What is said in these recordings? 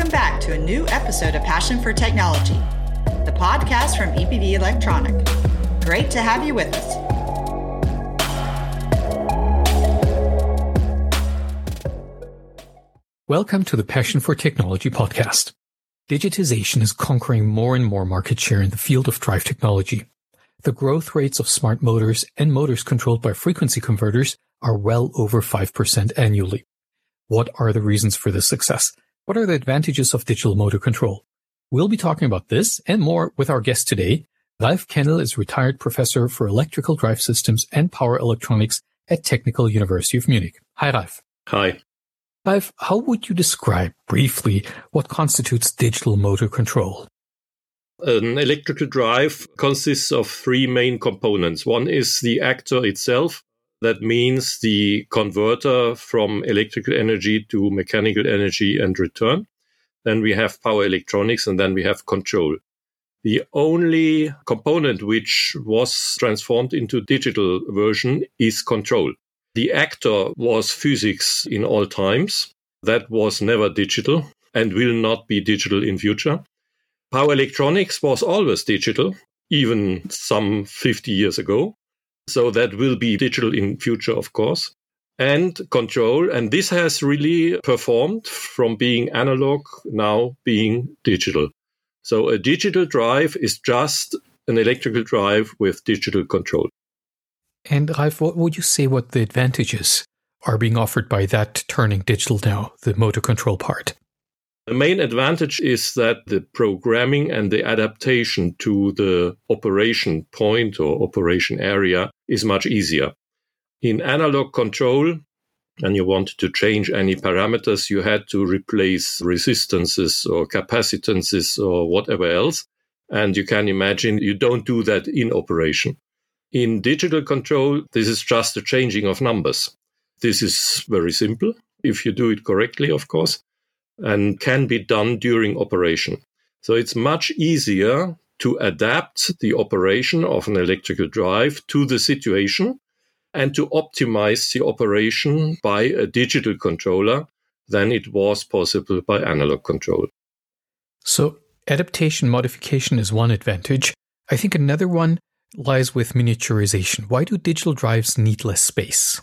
Welcome back to a new episode of Passion for Technology, the podcast from EBV Elektronik. Great to have you with us. Welcome to the Passion for Technology podcast. Digitization is conquering more and more market share in the field of drive technology. The growth rates of smart motors and motors controlled by frequency converters are well over 5% annually. What are the reasons for this success? What are the advantages of digital motor control? We'll be talking about this and more with our guest today. Ralf Kennel is retired professor for electrical drive systems and power electronics at Technical University of Munich. Hi, Ralf. Hi. Ralf, how would you describe briefly what constitutes digital motor control? An electrical drive consists of three main components. One is the actor itself, that means the converter from electrical energy to mechanical energy and return. Then we have power electronics and then we have control. The only component which was transformed into digital version is control. The actor was physics in all times. That was never digital and will not be digital in future. Power electronics was always digital, even some 50 years ago. So that will be digital in future, of course. And control. And this has really performed from being analog now being digital. So a digital drive is just an electrical drive with digital control. And Ralf, what would you say what the advantages are being offered by that turning digital now, the motor control part? The main advantage is that the programming and the adaptation to the operation point or operation area is much easier. In analog control, and you wanted to change any parameters, you had to replace resistances or capacitances or whatever else. And you can imagine you don't do that in operation. In digital control, this is just a changing of numbers. This is very simple if you do it correctly, of course and can be done during operation. So it's much easier to adapt the operation of an electrical drive to the situation and to optimize the operation by a digital controller than it was possible by analog control. So, adaptation modification is one advantage. I think another one lies with miniaturization. Why do digital drives need less space?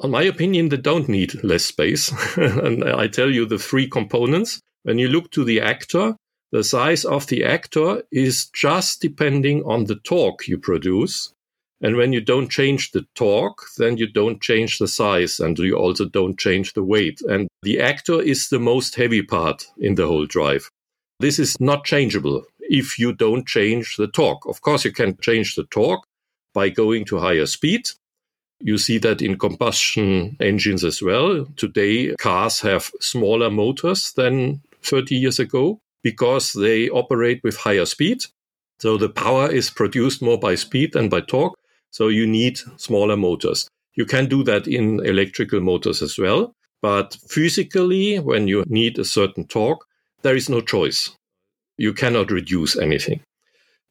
On my opinion, they don't need less space. and I tell you the three components. When you look to the actor, the size of the actor is just depending on the torque you produce. And when you don't change the torque, then you don't change the size and you also don't change the weight. And the actor is the most heavy part in the whole drive. This is not changeable if you don't change the torque. Of course, you can change the torque by going to higher speed. You see that in combustion engines as well. Today, cars have smaller motors than 30 years ago because they operate with higher speed. So the power is produced more by speed than by torque. So you need smaller motors. You can do that in electrical motors as well. But physically, when you need a certain torque, there is no choice. You cannot reduce anything.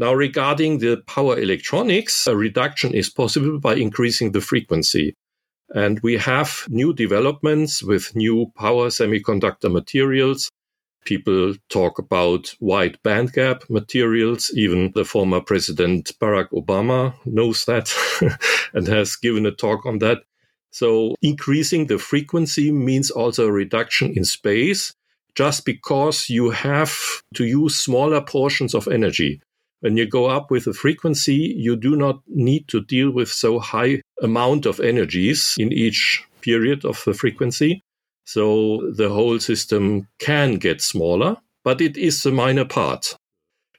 Now, regarding the power electronics, a reduction is possible by increasing the frequency. And we have new developments with new power semiconductor materials. People talk about wide bandgap materials. Even the former president Barack Obama knows that and has given a talk on that. So increasing the frequency means also a reduction in space just because you have to use smaller portions of energy. When you go up with a frequency, you do not need to deal with so high amount of energies in each period of the frequency. So the whole system can get smaller, but it is a minor part.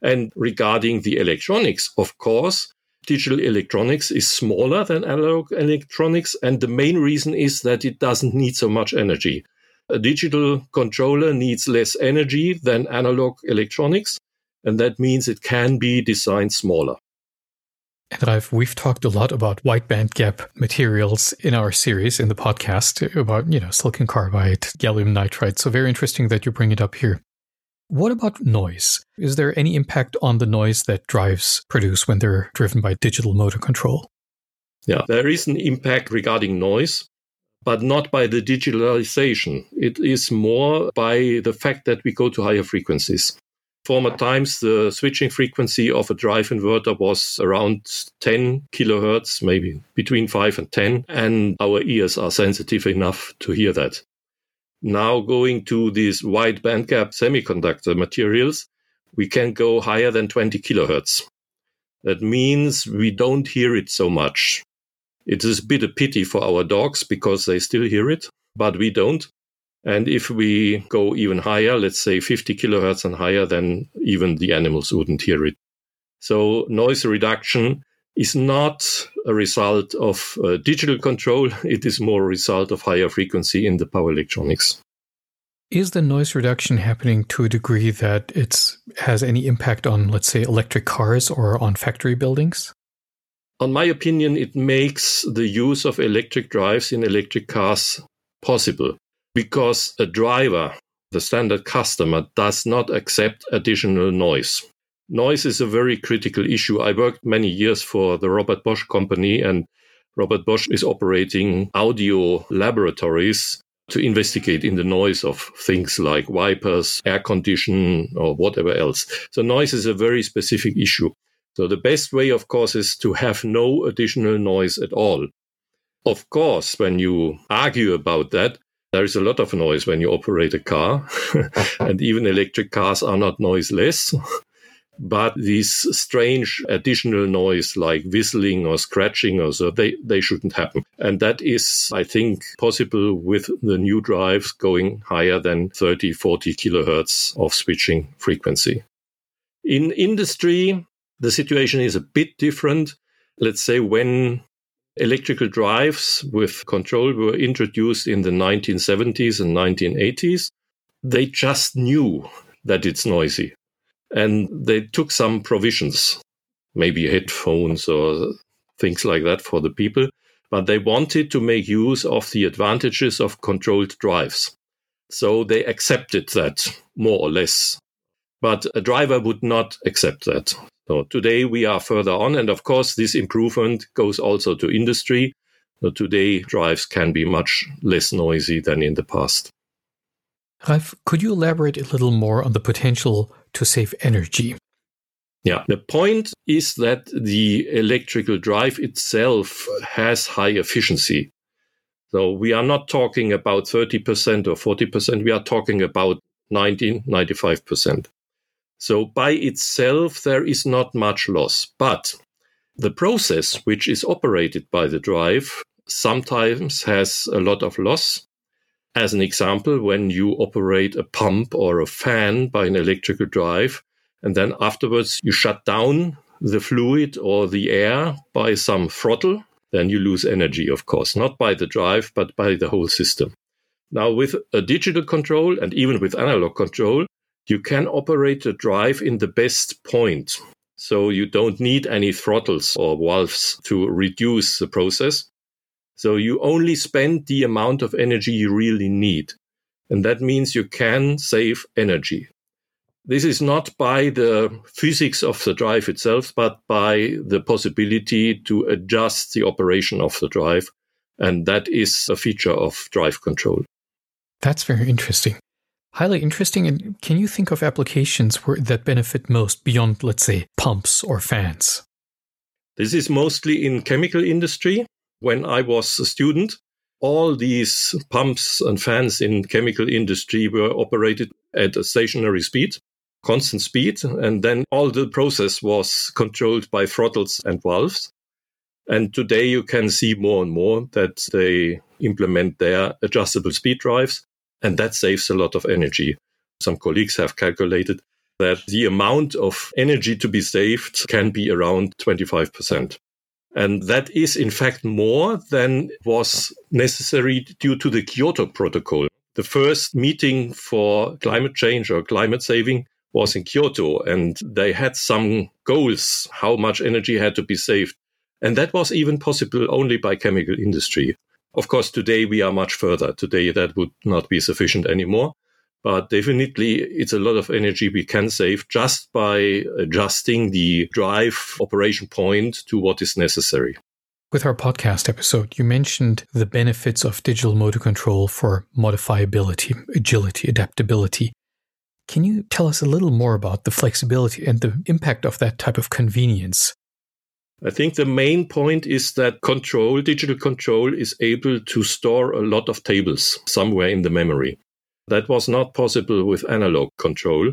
And regarding the electronics, of course, digital electronics is smaller than analog electronics. And the main reason is that it doesn't need so much energy. A digital controller needs less energy than analog electronics and that means it can be designed smaller. And Ralf, we've talked a lot about wide band gap materials in our series in the podcast about, you know, silicon carbide, gallium nitride. So very interesting that you bring it up here. What about noise? Is there any impact on the noise that drives produce when they're driven by digital motor control? Yeah, there is an impact regarding noise, but not by the digitalization. It is more by the fact that we go to higher frequencies. Former times, the switching frequency of a drive inverter was around 10 kilohertz, maybe between 5 and 10, and our ears are sensitive enough to hear that. Now, going to these wide bandgap semiconductor materials, we can go higher than 20 kilohertz. That means we don't hear it so much. It is a bit a pity for our dogs because they still hear it, but we don't. And if we go even higher, let's say 50 kilohertz and higher, then even the animals wouldn't hear it. So noise reduction is not a result of uh, digital control. It is more a result of higher frequency in the power electronics. Is the noise reduction happening to a degree that it has any impact on, let's say, electric cars or on factory buildings? On my opinion, it makes the use of electric drives in electric cars possible because a driver, the standard customer, does not accept additional noise. Noise is a very critical issue. I worked many years for the Robert Bosch company, and Robert Bosch is operating audio laboratories to investigate in the noise of things like wipers, air condition, or whatever else. So noise is a very specific issue. So the best way, of course, is to have no additional noise at all. Of course, when you argue about that, there is a lot of noise when you operate a car, and even electric cars are not noiseless. but these strange additional noise like whistling or scratching or so, they, they shouldn't happen. And that is, I think, possible with the new drives going higher than 30, 40 kilohertz of switching frequency. In industry, the situation is a bit different. Let's say when Electrical drives with control were introduced in the 1970s and 1980s. They just knew that it's noisy and they took some provisions, maybe headphones or things like that for the people, but they wanted to make use of the advantages of controlled drives. So they accepted that more or less. But a driver would not accept that. So today we are further on. And of course, this improvement goes also to industry. So today drives can be much less noisy than in the past. Ralf, could you elaborate a little more on the potential to save energy? Yeah, the point is that the electrical drive itself has high efficiency. So we are not talking about 30% or 40%, we are talking about 90, 95%. So by itself, there is not much loss. But the process which is operated by the drive sometimes has a lot of loss. As an example, when you operate a pump or a fan by an electrical drive, and then afterwards you shut down the fluid or the air by some throttle, then you lose energy, of course, not by the drive, but by the whole system. Now, with a digital control and even with analog control, you can operate the drive in the best point. So you don't need any throttles or valves to reduce the process. So you only spend the amount of energy you really need. And that means you can save energy. This is not by the physics of the drive itself, but by the possibility to adjust the operation of the drive. And that is a feature of drive control. That's very interesting highly interesting. And can you think of applications where, that benefit most beyond, let's say, pumps or fans? This is mostly in chemical industry. When I was a student, all these pumps and fans in chemical industry were operated at a stationary speed, constant speed, and then all the process was controlled by throttles and valves. And today you can see more and more that they implement their adjustable speed drives and that saves a lot of energy. Some colleagues have calculated that the amount of energy to be saved can be around 25%. And that is, in fact, more than was necessary due to the Kyoto Protocol. The first meeting for climate change or climate saving was in Kyoto, and they had some goals how much energy had to be saved. And that was even possible only by chemical industry. Of course, today we are much further. Today that would not be sufficient anymore. But definitely it's a lot of energy we can save just by adjusting the drive operation point to what is necessary. With our podcast episode, you mentioned the benefits of digital motor control for modifiability, agility, adaptability. Can you tell us a little more about the flexibility and the impact of that type of convenience? I think the main point is that control, digital control, is able to store a lot of tables somewhere in the memory. That was not possible with analog control.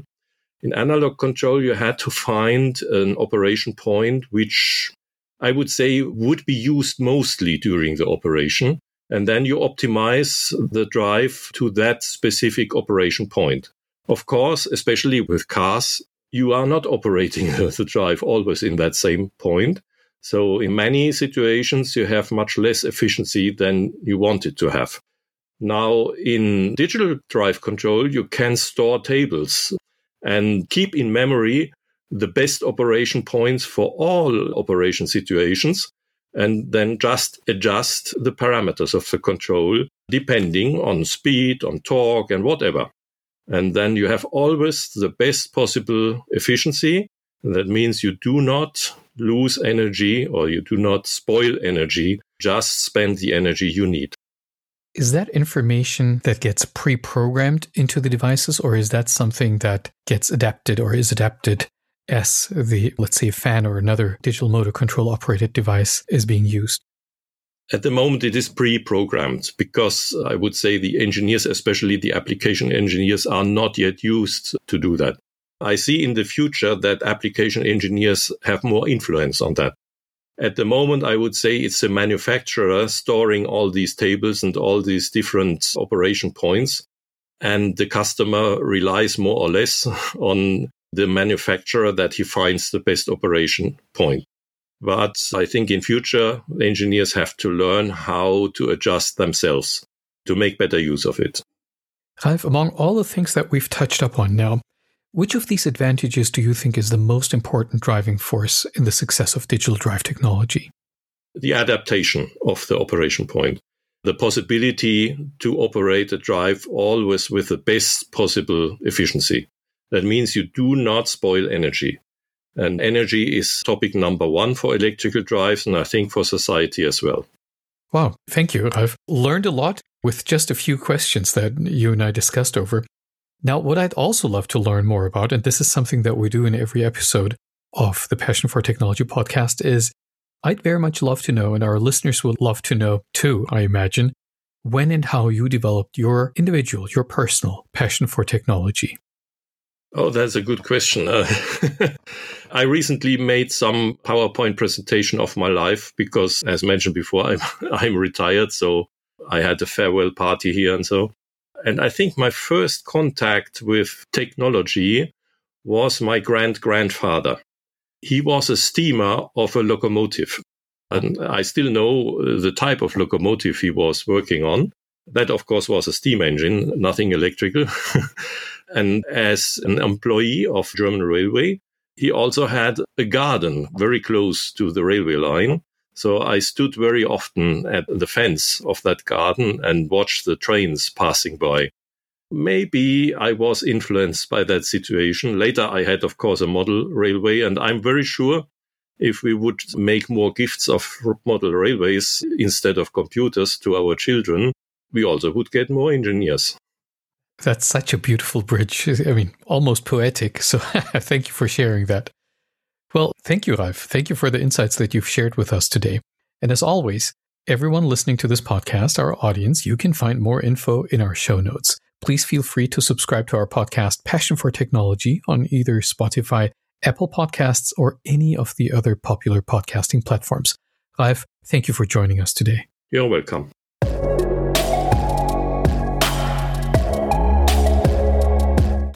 In analog control, you had to find an operation point which I would say would be used mostly during the operation. And then you optimize the drive to that specific operation point. Of course, especially with cars, you are not operating the drive always in that same point. So in many situations, you have much less efficiency than you wanted to have. Now, in digital drive control, you can store tables and keep in memory the best operation points for all operation situations and then just adjust the parameters of the control depending on speed, on torque, and whatever. And then you have always the best possible efficiency. That means you do not lose energy or you do not spoil energy, just spend the energy you need. Is that information that gets pre programmed into the devices, or is that something that gets adapted or is adapted as the, let's say, fan or another digital motor control operated device is being used? At the moment, it is pre programmed because I would say the engineers, especially the application engineers, are not yet used to do that. I see in the future that application engineers have more influence on that. At the moment, I would say it's a manufacturer storing all these tables and all these different operation points. And the customer relies more or less on the manufacturer that he finds the best operation point. But I think in future, engineers have to learn how to adjust themselves to make better use of it. Ralf, among all the things that we've touched upon now, which of these advantages do you think is the most important driving force in the success of digital drive technology? The adaptation of the operation point, the possibility to operate a drive always with the best possible efficiency. That means you do not spoil energy. And energy is topic number one for electrical drives, and I think for society as well. Wow, thank you. I've learned a lot with just a few questions that you and I discussed over. Now, what I'd also love to learn more about, and this is something that we do in every episode of the Passion for Technology podcast, is I'd very much love to know, and our listeners would love to know too, I imagine, when and how you developed your individual, your personal passion for technology. Oh, that's a good question. Uh, I recently made some PowerPoint presentation of my life because, as mentioned before, I'm, I'm retired. So I had a farewell party here and so. And I think my first contact with technology was my grand grandfather. He was a steamer of a locomotive. And I still know uh, the type of locomotive he was working on. That, of course, was a steam engine, nothing electrical. and as an employee of German Railway, he also had a garden very close to the railway line. So I stood very often at the fence of that garden and watched the trains passing by. Maybe I was influenced by that situation. Later, I had, of course, a model railway, and I'm very sure if we would make more gifts of model railways instead of computers to our children, we also would get more engineers. That's such a beautiful bridge. I mean, almost poetic. So thank you for sharing that. Well, thank you, Ralf. Thank you for the insights that you've shared with us today. And as always, everyone listening to this podcast, our audience, you can find more info in our show notes. Please feel free to subscribe to our podcast, Passion for Technology, on either Spotify, Apple Podcasts, or any of the other popular podcasting platforms. Ralf, thank you for joining us today. You're welcome.